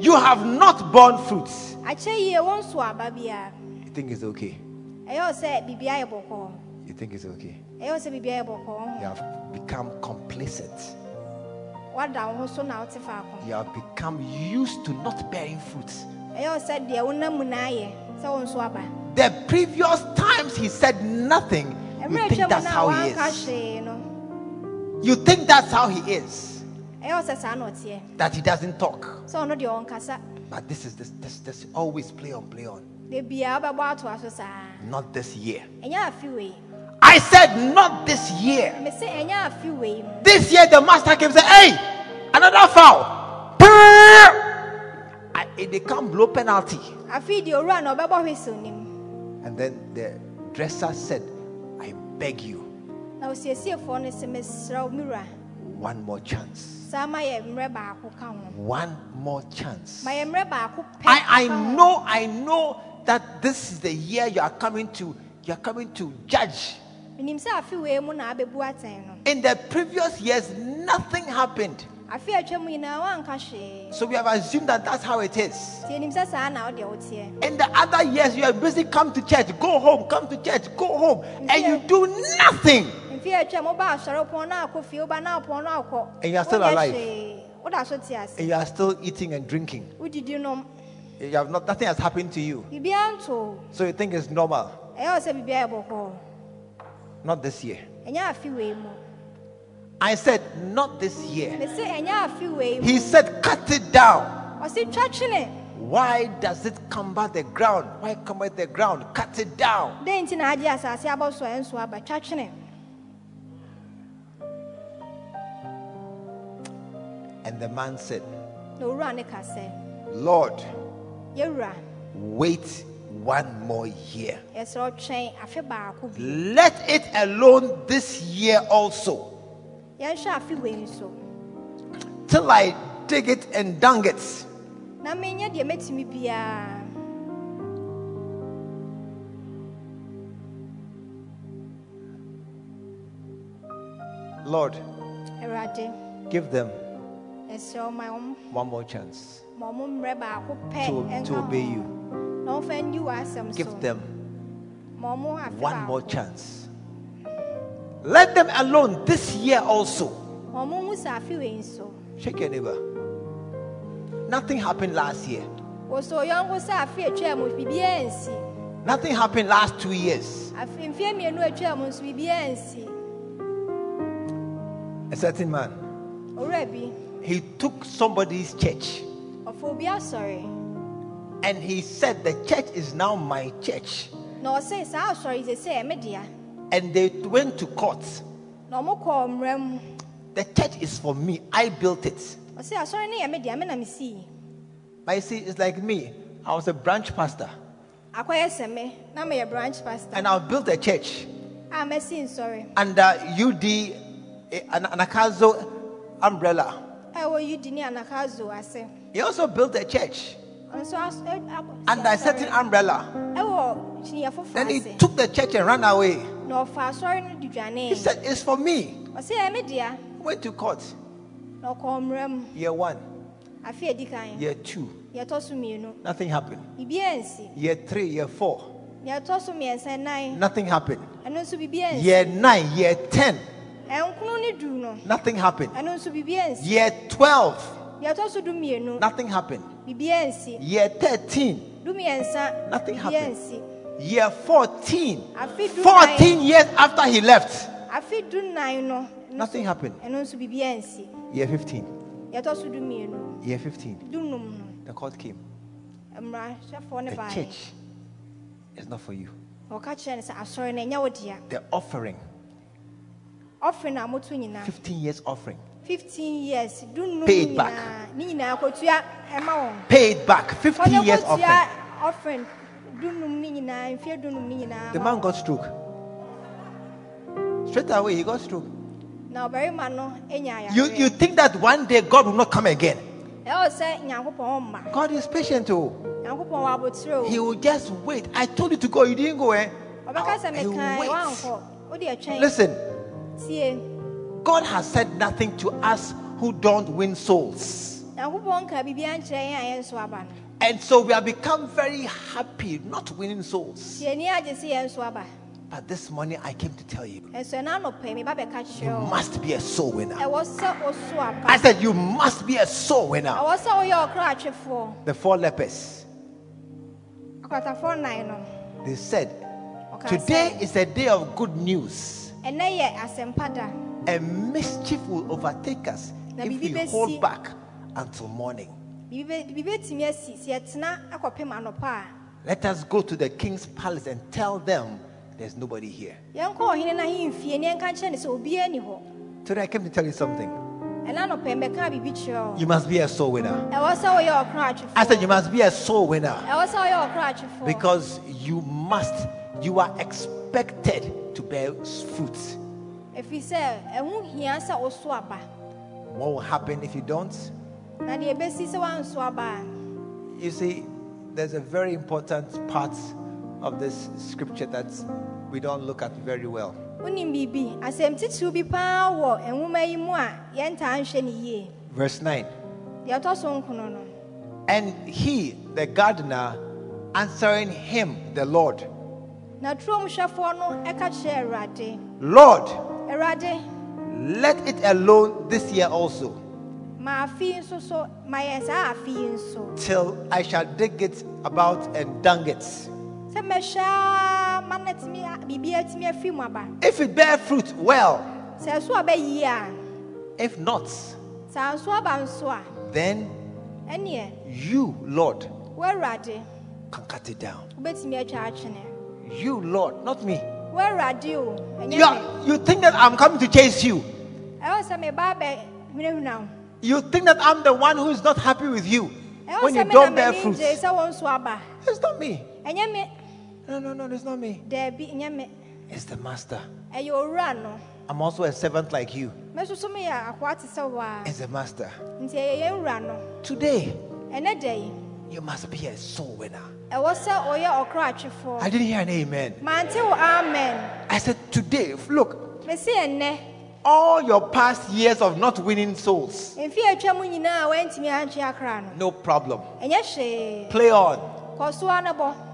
you have not borne fruits. akyɛ yie wɔnso aba biara You think it's okay. ɛyɛ wɔ sɛ biribiara yɛ bɔkɔɔ You think it's okay. ɛyɛ wɔ sɛ biribiara yɛ bɔkɔɔ You have become complacent. wada wo ho so na wote faako You have become used to not bearing fruits. ɛyɛ wɔ sɛ deɛ wonam mu na ayɛ sɛ wo nso aba The previous times he said nothing, you think that's how he is. You think that's how he is. ɛyɛ wɔ sɛ saa na ɔteɛ That he doesn't talk. sɛ ɔno deɛ ɔnkasa But this is this this this always play on, play on. de biara wobɛbɔ atoa so saa Not this year. ɛnyɛ afe wei I said not this year. me sɛ ɛnyɛ afe wei mu This year the master came and said, Hey, another foul. I, they can't blow penalty. afe deɛ owura na ɔbɛbɔ whistle nim And then the dresser said, I beg you, one more chance. saa ma yɛ mmerɛ baako One more chance. ma yɛ mmerɛ I, I know, I know that this is the year you are coming to, you are coming to judge. menim sɛ afe wei mu na abɛbu atɛn no In the previous years, nothing happened. afe a atwa mu nyinaa woanka hwee So we have assumed that that's how it is. nti ɛnim sɛ saa na wode woteɛ In the other years, you are busy, come to church, go home, come to church, go home, and you do nothing. Mfe atwa mu woba asɔre pɔn na akɔ fie woba na apɔn na akɔ And you are still alive. hwee. woda so te ase And you are still eating and drinking. wodidi nom You have not, nothing has happened to you. So you think it's normal. ɛyɛ wɔ sɛ biribiara yɛ Not this year. ɛnyɛ afe wei mu I said, not this year. me sɛ ɛnyɛ afe wei mu He said, cut it down. ɔsi twa twene Why does it cumber the ground? Why cumber the ground? Cut it down. And the man said, na owura ne ka sɛ Lord, wait one more year. yɛsrɛ ɔtwɛn afe baako bi Let it alone this year also, yɛnhwɛ afe wei nso till I dig it and dung it. deɛ Lord, give them ɛsrɛ ɔma ɔm one more chance ma ɔmo mmerɛ baako pɛ to, to obey you. na ɔmfa nni w'asɛm so Give them ma ɔmo afe one more chance. Let them alone this year also. ma ɔmo hu sɛ afe wei nso Shake your neighbor. Nothing happened last year. wɔsɛ ɔyɔnko sɛ afe atwa mu biribiara nsi Nothing happened last two years. afe mfeɛ mmienu atwa mu nso biribiara nsi A certain man, he took somebody's church ɔfa obi asɔre and he said, The church is now my church. na ɔse saa asɔre sɛ sɛ ɛme dea And they went to court. na ɔmo kɔɔ mmara The church is for me. I built it. ɔse asɔre no yɛ me dea me na mesii But you see, it's like me. I was a branch pastor akɔyɛ sɛ me na meyɛ branch pastor and I built a church a mɛsi sorry. under UD eh, An- Anagkazo umbrella. Ɛwɔ yudi ne anakazo ase He also built a church ɔnso as- ɛ- akɔ- si under a certain umbrella. kyiniiɛ foforɔ Then he took the church and ran away. na ɔfa asɔre no de He said, It's for me. ɔse ɛyɛ me dea Went to court. na ɔkɔɔ mmara Year one, afe a edi kan year two, yɛtɔ so mmienu nothing happened. Year three, year four, yɛtɔ so mmiɛnsa nan nothing happened. ɛno nso biribiara nsi Year nine, year 10, ɛnkono ne du no nothing happened. ɛno nso biribiara nsi Year 12, yɛtɔ so du mmienu nothing happened. Year 13, Nothing happened. year 14, 14 years after he left, afe du nan no ɛno nothing happened. ɛno nso biribiara nsi Year 15, yɛtɔ so du mmienu year 15, du num the court came. no mmarahyɛfoɔ ne The church is not for you. ɔka kyerɛ ɔfere no a moto nyinaa 15 years offering, 15 years num Pay it back. nyinaa ne nyinaa kɔtua ɛma wɔn pay it back. 15 years offering. kɔtua ɔfere du num ne nyinaa mfeɛ du num ne nyinaa The man got stroke. Straight away, he got stroke. na no anya You, you think that one day God will not come again? ɛwɔ sɛ nyankopɔn ɔmma God is patient, oh. nyankopɔn abotire He will just wait. I told you to go, you didn't go, eh? ɔbɛka sɛ He will mekae wait. woankɔ ɛtwɛn Listen, tie God has said nothing to us who don't win souls. nyankopɔn nka biribiara nkyerɛ yɛn a yɛn nso aba no And so we have become very happy not winning souls. tie ni agye sɛ yɛn nso aba But this morning I came to tell you, ɛnso ɛna anɔpɛ meba you must be a soul winner. ɛwɔ sɛ ɔso aba I said, you must be a soul winner. ɛwɔ sɛ woyɛ ɔkra atwefoɔ The four lepers, no they said, Today is a day of good news. Ɛnɛ yɛ asɛmpa da and mischief will overtake us if we hold back until morning. biribi bɛ- biribi bɛtumi asi sɛ yɛtena akɔpem anɔpa a Let us go to the king's palace and tell them there's nobody here. yɛnkɔ ɔhene no ahemfie ne yɛnka nkyerɛ ne sɛ obiara ni hɔ Today I came to tell you something. ɛna anɔpɛ mbɛka biribi kyerɛ wo You must be a soul winner. ɛwɔ sɛ woyɛ ɔkra I said you must be a soul winner ɛwɔ sɛ woyɛ ɔkra atwefoɔ because you must, you are expected to bear fruit. ɛfiri sɛ ɛho hia sɛ woso aba What will happen if you don't? na deɛ ɛbɛsi sɛ woanso aba a You see, there's a very important part of this scripture that we don't look at very well. wonim biribi asɛm titiriw bi paa wɔ nwoma eh, yi mu a yɛntaa nhwɛ ne yie Verse 9. deɛ ɛtɔ so nkono no And he, the gardener, answering him, the Lord, Lord, let it alone this year also, ma afe yi nso so ma yɛn saa afe yi nso. Till I shall dig it about and dung it. sɛ mɛhwɛ a ma no atumi a- biribi atumi afiri mu aba. If it bear fruit, well. sɛ ɛso aba If not, sɛ anso aba then you, Lord, can cut it down. Wobɛtumi atwa atwene You, Lord, not me. Where are ɛnyɛ You, are- you think that I'm coming to chase you. ɛwɔ sɛ meba bɛ hwenahwena wo You think that I'm the one who is not happy with you when you don't bear m'ani fruits. gye sɛ wo nso aba It's not me. No, no, no, it's not me. daabi nyɛ me It's the master. ɛyɛ owura no I'm also a servant like you. me so meyɛ akoa te sɛ It's the master. nti ɛyɛ yɛn Today, ɛnɛ da yi you must be a soul winner. Ɛwɔ sɛ ɔyɛ ɔkroatwefoɔ I didn't hear an amen. mante wo amen I said, today, look, all your past years of not winning souls, mfe atwa mu nyinaa woantumi akra no problem. Play on. kɔ so a ne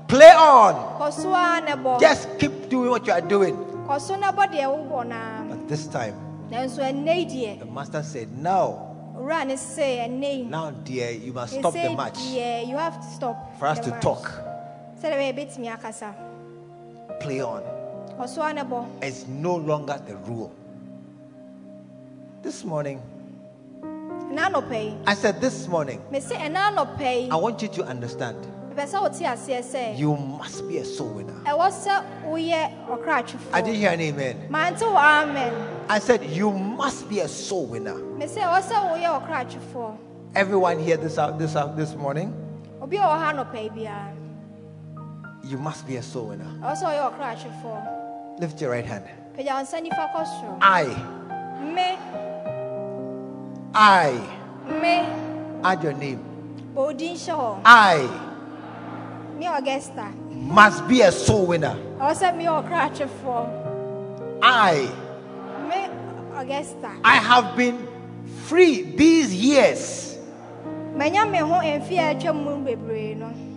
Play on. kɔ so a ne Just keep doing what you are doing. kɔ so ne bɔ deɛ wobɔ naa But this time, nanso ɛnnɛ yi deɛ the master said, now, owura ne sɛ ɛnnɛ yi now, dear, you must stop the match Yeah, you have to stop. for us to match. talk. Sɛdeɛ bɛyɛ bɛtumi akasa. Play on. Ɔso a ne bɔ. It's no longer the rule. This morning, Ɛna anɔpa yi. I said, this morning, Mese ɛna anɔpa yi. I want you to understand Mepɛ sɛ wote aseɛ sɛ. you must be a soul winner. Ɛwɔ sɛ woyɛ I didn't hear an amen. Mante wo amen. I said, you must be a soul winner. Mese ɛwɔ sɛ woyɛ ɔkratwefoɔ. Everyone here this out this out this morning, Obi a ɔwɔ ha anɔpa yi biara. you must be a soul winner. Ɛwɔ sɛ ɔyɛ ɔkratwefoɔ. Lift your right hand. Pagya wo nsa nifa kɔ soro. I, Me, I, me, add your name. bɔ wo din hyɛ hɔ. I Me Augusta. must be a soul winner. Ɛwɔ sɛ meyɛ ɔkratwefoɔ. I, Me Augusta. I have been free these years. manya me ho mfe a atwa mu bebree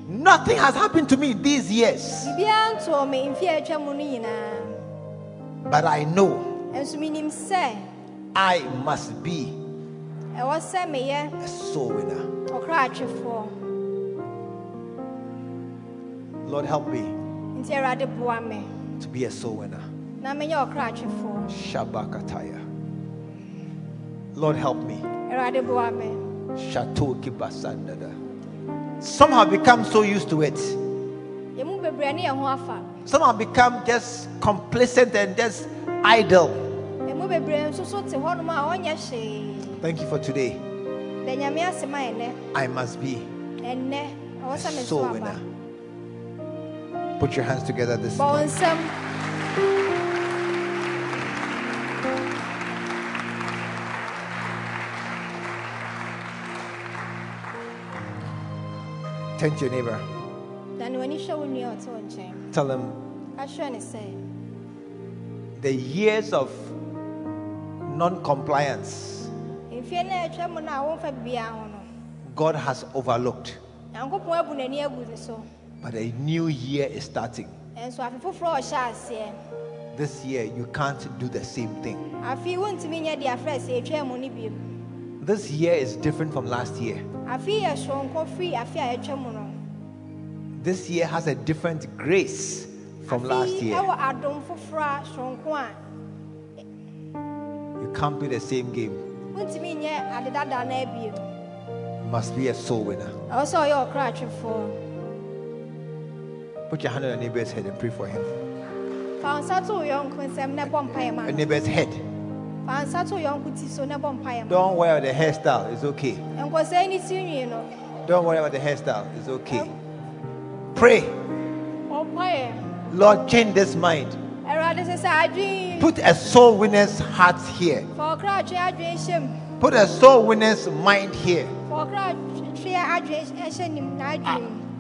Nothing has happened to me these years. biribiara ntoo me mfe a atwa mu no nyinaa But I know nso menim sɛ I must be ɛwɔ sɛ meyɛ a soul winner. Lord, help me nti awurade boa me to be a soul winner. na menyɛ ɔkraatwefoɔ Shabakataya. Lord, help me. awurade boa me Chateau Kibasandada. Some have become so used to it. yɛmu bebree ne yɛn ho Some have become just complacent and just idle. yɛmu bebree nso so te hɔnom a ɔnyɛ hwee Thank you for today. da nyame ase I must be a sɛ me so soul winner. Put your hands together this morning. Turn to your neighbor. na ne w'ani hwɛ wo nua a ɔte Tell them ka hwɛ ne sɛ the years of non compliance mfeɛ no a atwa mu no a womfa biribiara ho no God has overlooked. Nyankopɔn abu n'ani agu ne so But a new year is starting. ɛnso afe foforɔ a ɔhyɛ aseɛ This year, you can't do the same thing. afei wontumi nyɛ deɛ afrɛ sɛ ɛtwa mu no bio This year is different from last year. afei yɛ soronko firi afe a ɛtwa mu no This year has a different grace from last year. ɛwɔ adom foforɔ a You can't play the same game. wontumi nyɛ ade dada no abio You must be a soul winner. Put your hand on your neighbor's head and pray for him. fa wo nsa to wo yɔnko nsɛm na bɔ mpaeɛ ma Your neighbor's head. fa wo nsa to wo yɔnko ti so na bɔ mpaeɛ ma Don't worry about the hairstyle. It's okay. nkɔsɛe ne ti nwii no Don't worry about the hairstyle. It's okay. Pray. Lord, change this mind. awurade sɛ sɛ adwen Put a soul winner's heart here. fa ɔkratwe adwen hyɛ mu Put a soul winner's mind here.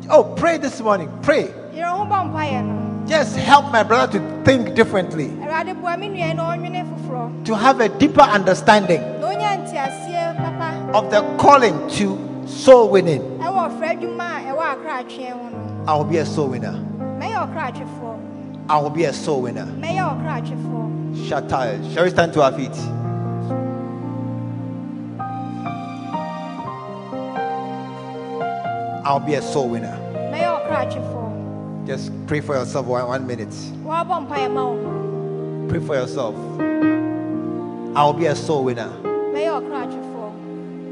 Ɔkratwe adwen hyɛ nim na adwen mu Oh, pray this morning. Pray. yɛrɛ ho bɔ mpaeɛ no Just help my brother to think differently, awurade boa me nua na ɔnwene foforɔ to have a deeper understanding na ɔnya nteaseɛ papa of the calling to soul winning. ɛwɔ ɔfrɛ adwuma a ɛwɔ akratweɛ ho no I will be a soul winner. I will be a soul winner. mɛyɛ ɔkratwefoɔ Shatai. Shall we stand to our feet? I'll be a soul winner. Just pray for yourself one, one minute. Pray for yourself. I'll be a soul winner.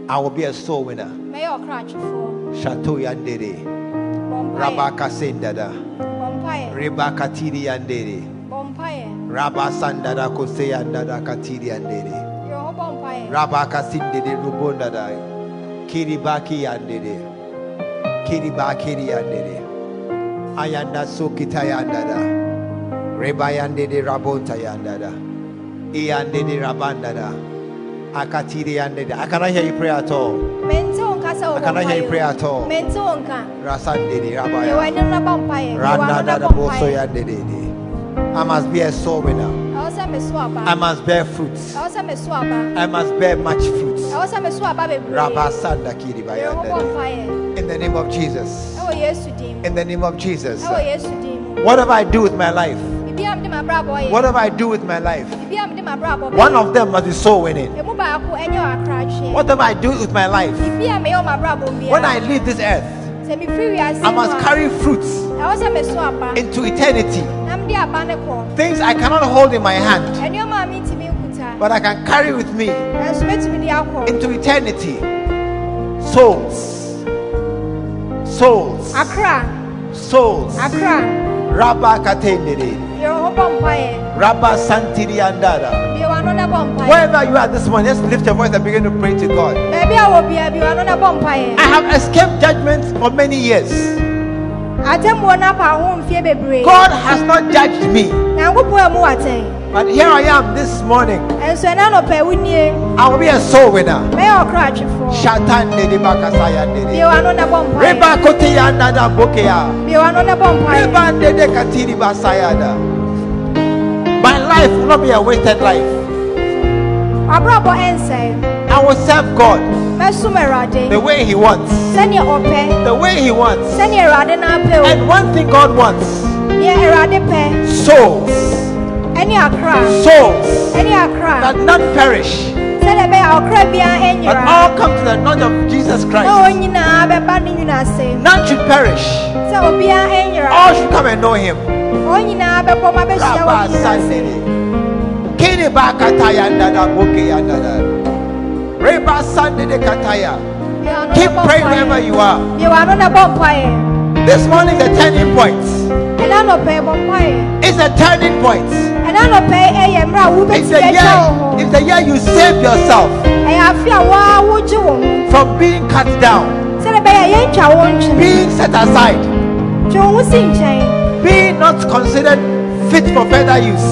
I will be a soul winner. Shato yandere. Rabaka sendada. bɔ mpaeɛ Reba katiri yandere. Rabba sandada kose yandada katiri yandere. yɛ ho bɔ mpaeɛ Rabaka sindede rubondada. Kiribaki yandere. Kiribaki yandere. Ayanda sokita yandada. Reba yandere rabonta yandada. Iyandere rabandada. I cannot hear you pray at all. mente wo nka sɛ I cannot hear you pray at all. mpaeɛ mente wo nka Rasandere yɛwɔ rabaya. anim no bɔ mpaeɛ yɛwɔ Randa da no da bɔ boso yandere. I must be a soul winner. ɛwɔ sɛ meso aba I must bear fruits. sɛ meso aba I must bear much fruits. In the name of Jesus. In the name of Jesus. mu Whatever I do with my life, What have I do with my life, one of them must be soul winning. What have I do with my life, when I leave this earth, I must carry fruits into eternity. Things I cannot hold in my hand, but I can carry with me nanso mɛtumi de akɔ into eternity. Souls. Souls. akra Souls. akra Rabba katendere. yɛwɔ ho bɔ mpaeɛ Rabba santiri andada. biɛ wano na bɔ mpaeɛ Wherever you are this morning, just lift your voice and begin to pray to God. baabi a wɔ bia bi wano na bɔ mpaeɛ I have escaped judgment for many years. atemmuo no apa ho mfie bebree God has not judged me. Nyankopɔn a mu watɛn But here I am this morning. ɛnso ɛna nɔpɛ I will be a soul winner. Shatan de bakasaya biɛ de. wano na bɔ mpaeɛ Reba kote yanda da bokea. biɛ wano na bɔ mpaeɛ Reba de katiri basayada. My life will not be a wasted life. I will serve God the way He wants. The way He wants. sɛneɛ awurade no apɛ o And one thing God wants neɛ awurade pɛ souls. Souls that none perish, sɛdeɛ ɛbɛyɛ a ɔkra biara but all come to the knowledge of Jesus Christ. wɔn nyinaa bɛba ne nwunu ase None should perish. sɛ obiara ɛnyera All should come and know Him. wɔn nyinaa bɛbɔ ma bɛhyia wɔ Rabba ne nwunu ase Sandere. Kini bakata yandada boke yandada. Reba Sandere kataya. Biɛ wano Keep praying wherever you are. Biɛ wano na bɔ mpaeɛ This morning is a turning point. ɛna nɔpɛ bɔ mpaeɛ It's a turning point. ɛna nɔpɛ ɛyɛ mmerɛ a It's the year. It's the year you save yourself ɛyɛ afe a waa wogye wo ho from being cut down, sɛdeɛ ɛbɛyɛ yɛntwa wo ntwene being set aside, twe wo ho si nkyɛn being not considered fit for further use.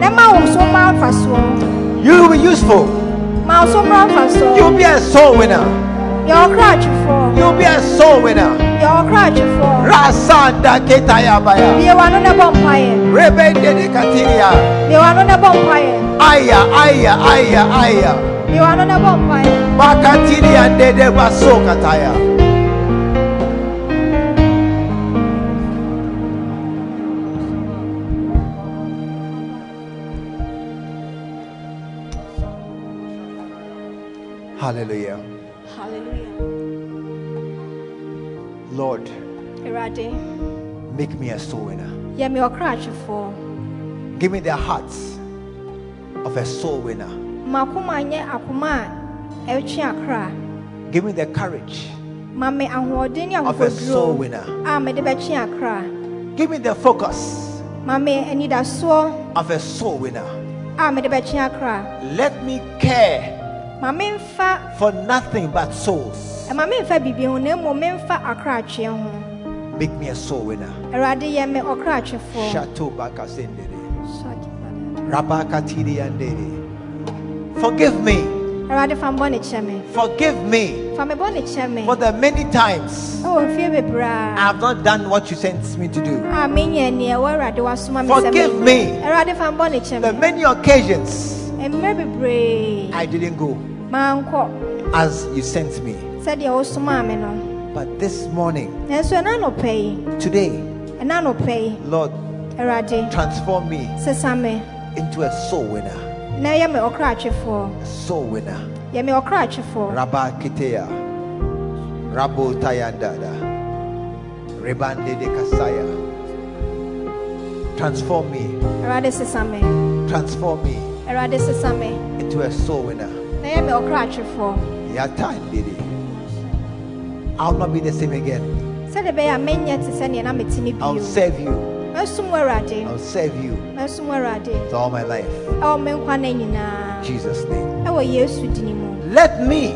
na ma wo so ma mfasoɔ You will be useful. ma wo so mmra mfasoɔ You'll be a soul winner. Yɛ ɔkra atwefoɔ You'll be a soul winner. yɛ ɔkra atwefoɔ Rasanda ketaya baya. bie wano na bɔ mpaeɛ Rebe dede katiria. bie wano na bɔ mpaeɛ Aya, aya, aya, aya. bie wano na bɔ mpaeɛ Bakatiria dede baso kataya. Hallelujah Lord, make me a soul winner. yɛ me ɔkra atwefoɔ Give me the hearts of a soul winner. ma akoma nyɛ akoma a Give me the courage ma me ahoɔden ne of a soul winner. Ah, a mede bɛtwe akra Give me the focus ma me anidasoɔ of a soul winner. Ah, a mede bɛtwe akra Let me care for nothing but souls. Ɛma memfa biribi ho na mmom memfa akra atweɛ ho Make me a soul winner. awurade yɛ me ɔkra atwefoɔ Shato bakasendere. Rabakatiri andere. Forgive me. awurade fa mbɔ ne kyɛ me Forgive me fa me bɔ ne kyɛ for the many times ɛwɔ mfie bebree I have not done what you sent me to do. a menyɛ neɛ ɛwɔ awurade wasoma me sɛ Forgive me. awurade fa mbɔ ne kyɛ The many occasions I didn't go as you sent me. Sɛdeɛ wosomaa me no But this morning, nanso ɛna nɔpɛ yi today, ɛna nɔpɛ yi Lord, awurade transform me sesa me into a soul winner. na yɛ me ɔkra A soul winner. yɛ me ɔkra atwefoɔ Rabba Kitea. Rabo Tayandada. Rebande de Kasaya. Transform me. awurade sesa me Transform me awurade sesa me into a soul winner. na yɛ me ɔkra atwefoɔ Yata Ndidi. I'll not be the same again. sɛdeɛ ɛbɛyɛ a menyɛ te sɛ neɛ na mete ne I'll serve you. I'll serve you with all my life. ɛwɔ me nkwa no nyinaa In Jesus' name. ɛwɔ yesu dini mu Let me,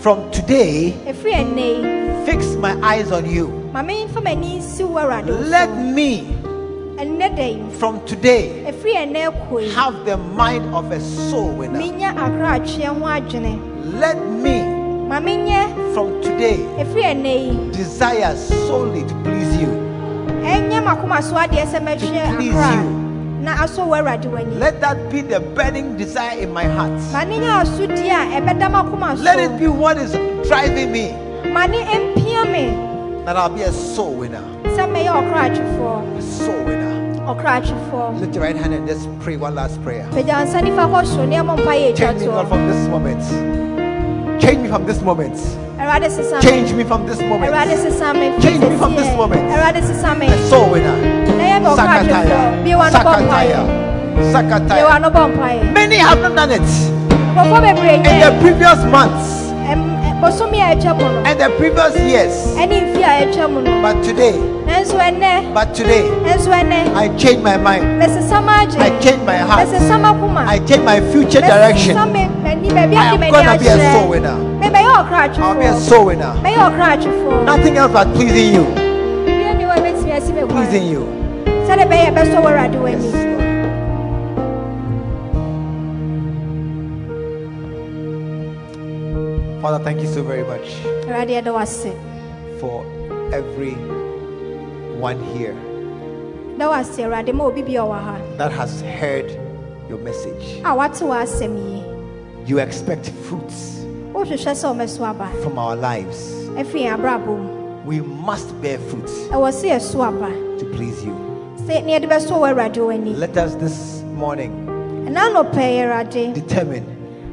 from today, ɛfiri ɛnnɛ yi fix my eyes on you. ma memfa m'ani nsi wo awurade wo Let me, ɛnnɛ da yi from today, ɛfiri ɛnnɛ kɔ yi have the mind of a soul winner. menya akoraatweɛ ho adwene Let me, from today, ɛfiri ɛnnɛ yi desire solely to please you. ɛnyɛ makoma so adeɛ sɛ please you. na asɔ wo awurade w'ani Let that be the burning desire in my heart. ma ne nyɛ asodie a ɛbɛda Let it be what is driving me ma ne ɛmpia me that I'll be a soul winner. sɛ mɛyɛ ɔkoraatwefoɔ A soul winner. Lift your right hand and just pray one last prayer. pagya nsa nifa kɔ soro ne ɛmɔ mpa yɛ Change me, Lord, from this moment. Change me from this moment. awurade sesa me Change me from this moment. awurade sesa me Change me from this moment. awurade sesa me A soul winner. na yɛ bɛ ɔkoraatwefoɔ Sakataya. biewa no bɔ mpaeɛ Sakataya. Sakataya. no bɔ mpaeɛ Many have not done it in the previous months ɛm- ɛ- bosomi a ɛtwa mu no and the previous years. ɛne mfe a ɛtwa mu no But today, but today, I change my mind. I change my heart. mesesa ma koma I change my future direction. Mesesa me m'ani baabi I ade am gonna be a soul winner. I'll be a soul winner. Nothing else but pleasing you. biribiara ni hɔ a ɛbɛtumi asi me kwan Pleasing you. sɛdeɛ ɛbɛyɛ bɛsɔ wɔ awurade Yes. Father, thank you so very much awurade yɛda wase for every one here da wase awurade ma obi bi a ɔwɔ ha that has heard your message. You expect fruits wohwehwɛ sɛ ɔmɛso aba from our lives. afiri yɛn abrabɔ mu We must bear fruits ɛwɔ sɛ yɛso aba to please you. sɛ ne yɛde bɛsɔ wɔ awurade Let us this morning ɛna anɔpɛ yɛ awurade determine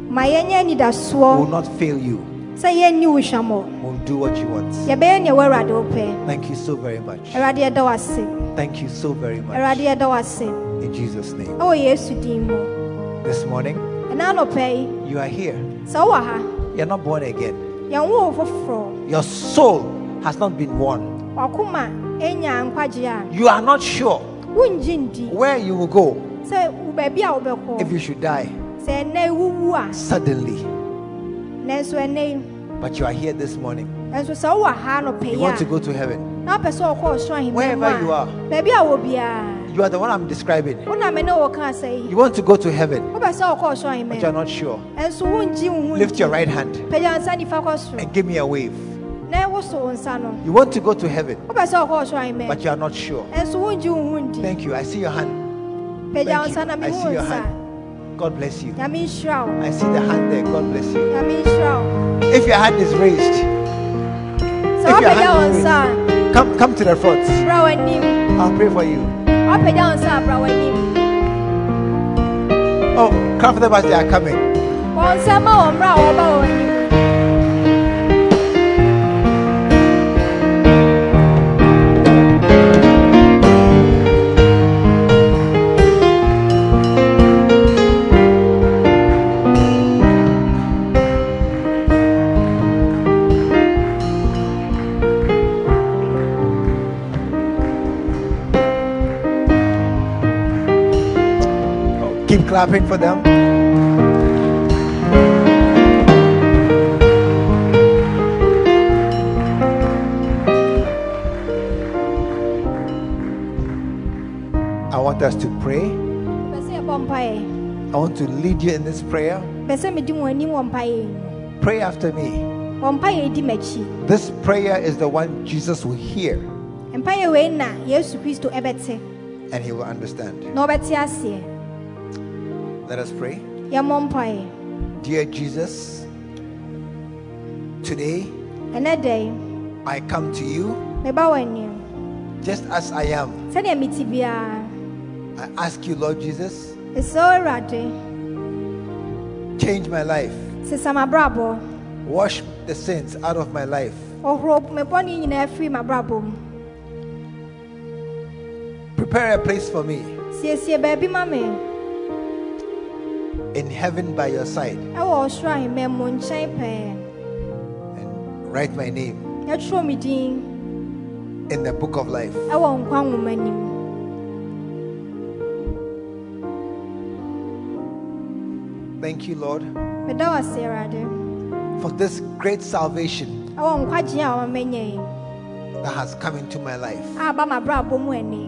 ma yɛnyɛ we will not fail you. sɛ yɛnni wo hwammɔ We'll do what you want. yɛbɛyɛ neɛ wɔ awurade wopɛ Thank you so very much. awurade yɛda wase Thank you so very much. In Jesus' name. ɛwɔ yesu din mu This morning, ɛna anɔpɛ yi you are here. ha You're not born again. yɛnwo wo foforɔ Your soul has not been won. wakoma ɛnya nkwagye a You are not sure where you will go sɛ wo baabi a wobɛkɔ if you should die sɛ ɛnɛ wowu a suddenly. But you are here this morning. nanso sɛ ha You want to go to heaven. na wopɛ sɛ wɔkɔ ɔsoro ahemman mu Wherever you are. Baabi a wɔ biara You are the one I'm describing. wona me ne wo ka sɛ yi You want to go to heaven, wopɛ sɛ wɔkɔ ɔsoro but you're not sure. ɛnso wongye wo ho Lift your right hand pagya nsa nifa kɔ soro and give me a wave. na woso wo nsa no You want to go to heaven, wopɛ sɛ wɔkɔ ɔsoro ahemman but you are not sure. ɛnso wongye wo ho ndi Thank you. I see your hand. Thank you. I see your hand. God bless you. nyame nhyira wo I see the hand there. God bless you. nyame nhyira wo If your hand is raised, If your hand is nsa come come to the front. a bra w'anim I'll pray for you. Wapagya wo nsa a bra w'anim Oh, clap for them as they are coming. Clapping for them. I want us to pray. pɛ sɛ yɛbɔ mpaeɛ I want to lead you in this prayer. pɛ sɛ medi wɔn anim wɔ mpaeɛ yi mu Pray after me. wɔ mpaeɛ yi di m'akyi This prayer is the one Jesus will hear mpaeɛ wei na yesu kristo ɛbɛte and he will understand. Na ɔbɛte aseɛ Let us pray. Dear Jesus, today I come to you meba wɔ anim just as I am. sɛdeɛ mete biara I ask you, Lord Jesus, change my life. Wash the sins out of my life. ɔhoro me bɔne nyinaa firi m'abrabɔ mu Prepare a place for me in heaven by your side. Ɛwɔ ɔsoro ahemman mu nkyɛn pɛɛ. And write my name yɛtwerɛ me din. in the book of life. ɛwɔ nkwa nwoma nim Thank you, Lord, meda wo ase awurade. for this great salvation ɛwɔ nkwagye a wɔmanya yi that has come into my life. a aba m'abrabɔ mu ani.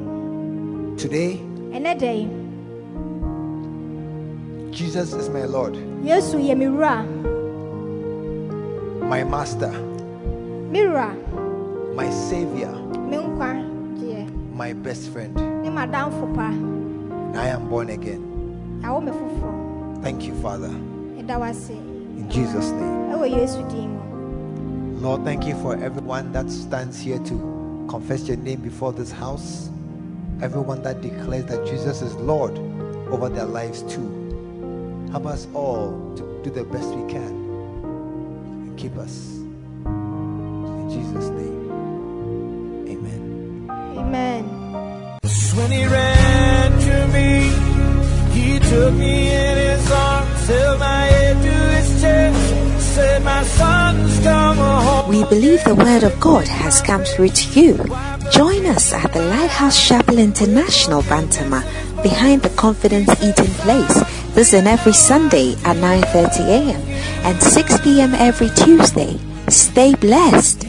Today, ɛnɛ da yi Jesus is my Lord, yesu yɛ me wura my Master, me wura my Savior, me nkwa my best friend. ne m'adamfo pa. And I am born again. awo me foforɔ Thank you, Father, wo in Jesus' name. ɛwɔ yesu din mu Lord, thank you for everyone that stands here to confess your name before this house. Everyone that declares that Jesus is Lord over their lives too. Help us all to do the best we can and keep us. In Jesus' name, amen. amen When he ran to me, he took me in his arms, held my head to his chest, said, My son's come home. We believe the word of God has come through to you. Join us at the Lighthouse Chapel International Bantama behind the Confidence Eating Place. Is every Sunday at 9:30 a.m. and 6 p.m. every Tuesday. Stay blessed.